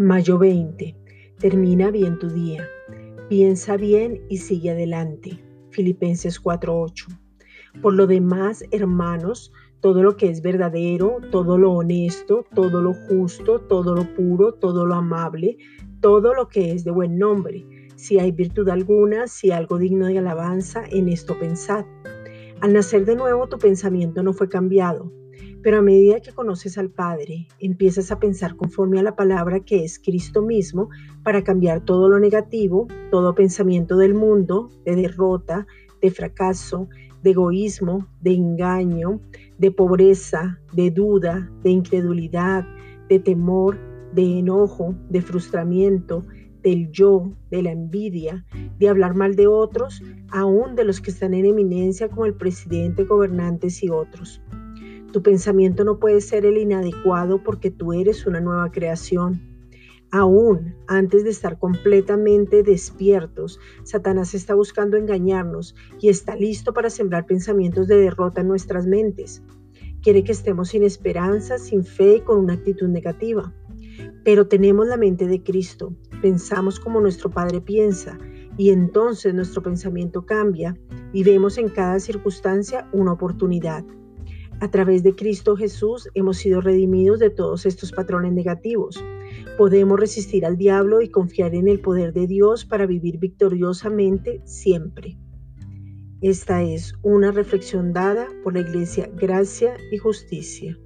Mayo 20. Termina bien tu día. Piensa bien y sigue adelante. Filipenses 4:8. Por lo demás, hermanos, todo lo que es verdadero, todo lo honesto, todo lo justo, todo lo puro, todo lo amable, todo lo que es de buen nombre, si hay virtud alguna, si algo digno de alabanza, en esto pensad. Al nacer de nuevo tu pensamiento no fue cambiado pero a medida que conoces al Padre, empiezas a pensar conforme a la palabra que es Cristo mismo para cambiar todo lo negativo, todo pensamiento del mundo, de derrota, de fracaso, de egoísmo, de engaño, de pobreza, de duda, de incredulidad, de temor, de enojo, de frustramiento, del yo, de la envidia, de hablar mal de otros, aún de los que están en eminencia como el presidente, gobernantes y otros. Tu pensamiento no puede ser el inadecuado porque tú eres una nueva creación. Aún antes de estar completamente despiertos, Satanás está buscando engañarnos y está listo para sembrar pensamientos de derrota en nuestras mentes. Quiere que estemos sin esperanza, sin fe y con una actitud negativa. Pero tenemos la mente de Cristo, pensamos como nuestro Padre piensa y entonces nuestro pensamiento cambia y vemos en cada circunstancia una oportunidad. A través de Cristo Jesús hemos sido redimidos de todos estos patrones negativos. Podemos resistir al diablo y confiar en el poder de Dios para vivir victoriosamente siempre. Esta es una reflexión dada por la Iglesia Gracia y Justicia.